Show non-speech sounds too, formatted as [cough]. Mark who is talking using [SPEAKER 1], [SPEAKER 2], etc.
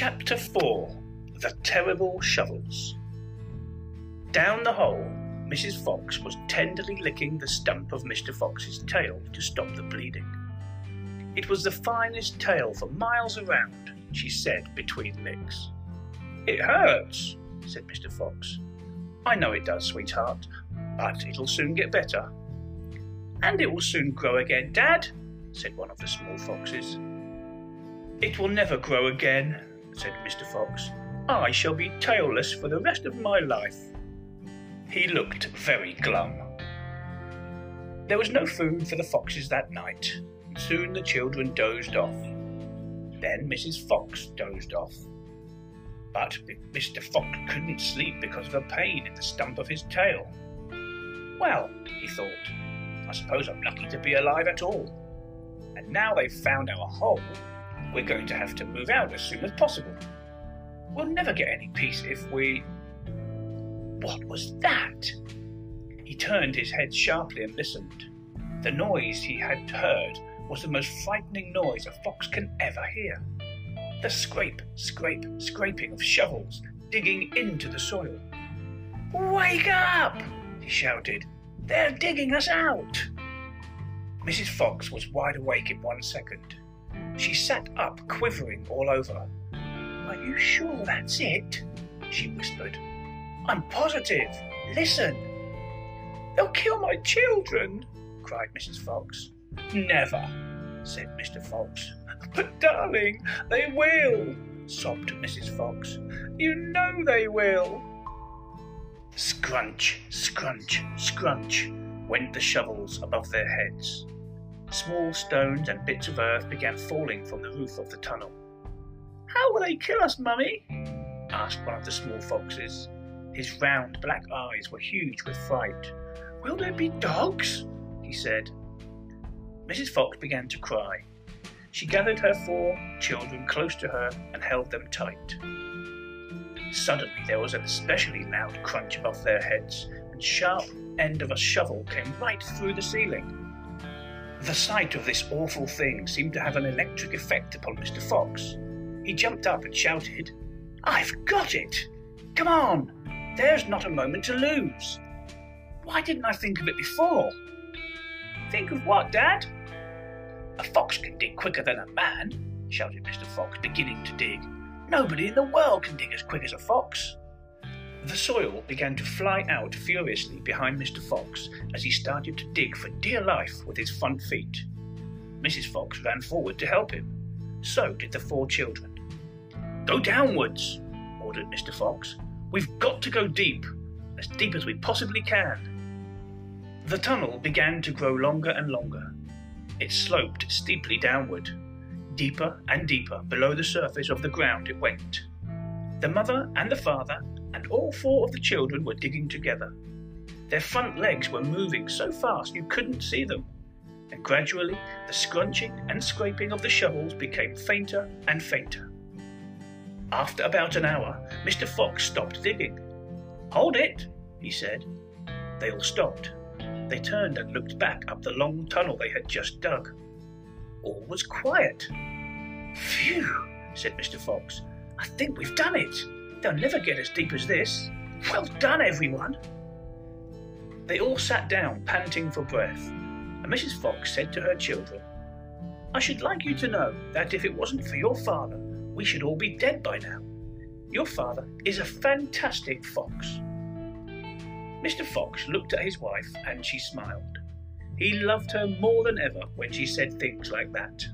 [SPEAKER 1] Chapter 4 The Terrible Shovels. Down the hole, Mrs. Fox was tenderly licking the stump of Mr. Fox's tail to stop the bleeding. It was the finest tail for miles around, she said between licks. It hurts, said Mr. Fox. I know it does, sweetheart, but it'll soon get better. And it will soon grow again, Dad, said one of the small foxes. It will never grow again, said Mr. Fox. I shall be tailless for the rest of my life. He looked very glum. There was no food for the foxes that night, soon the children dozed off. Then Mrs. Fox dozed off. But Mr. Fox couldn't sleep because of a pain in the stump of his tail. Well, he thought, I suppose I'm lucky to be alive at all. And now they've found our hole, we're going to have to move out as soon as possible. We'll never get any peace if we. What was that? He turned his head sharply and listened. The noise he had heard was the most frightening noise a fox can ever hear. The scrape, scrape, scraping of shovels digging into the soil. Wake up! he shouted. They're digging us out! Mrs. Fox was wide awake in one second. She sat up, quivering all over. Are you sure that's it? she whispered. I'm positive. Listen. They'll kill my children, cried Mrs. Fox. Never, said Mr. Fox. [laughs] But, darling, they will, sobbed Mrs. Fox. You know they will. Scrunch, scrunch, scrunch went the shovels above their heads. Small stones and bits of earth began falling from the roof of the tunnel. How will they kill us, Mummy? asked one of the small foxes. His round black eyes were huge with fright. Will there be dogs? he said. Mrs. Fox began to cry. She gathered her four children close to her and held them tight. Suddenly there was an especially loud crunch above their heads, and sharp end of a shovel came right through the ceiling. The sight of this awful thing seemed to have an electric effect upon Mr. Fox. He jumped up and shouted, I've got it! Come on! There's not a moment to lose! Why didn't I think of it before? Think of what, Dad? A fox can dig quicker than a man, shouted Mr. Fox, beginning to dig. Nobody in the world can dig as quick as a fox. The soil began to fly out furiously behind Mr. Fox as he started to dig for dear life with his front feet. Mrs. Fox ran forward to help him. So did the four children. Go downwards, ordered Mr. Fox. We've got to go deep, as deep as we possibly can. The tunnel began to grow longer and longer. It sloped steeply downward. Deeper and deeper below the surface of the ground it went. The mother and the father and all four of the children were digging together. Their front legs were moving so fast you couldn't see them, and gradually the scrunching and scraping of the shovels became fainter and fainter. After about an hour, Mr. Fox stopped digging. Hold it, he said. They all stopped. They turned and looked back up the long tunnel they had just dug. All was quiet. Phew, said Mr. Fox. I think we've done it. They'll never get as deep as this. Well done, everyone. They all sat down, panting for breath, and Mrs. Fox said to her children, I should like you to know that if it wasn't for your father, we should all be dead by now. Your father is a fantastic fox. Mr. Fox looked at his wife and she smiled. He loved her more than ever when she said things like that.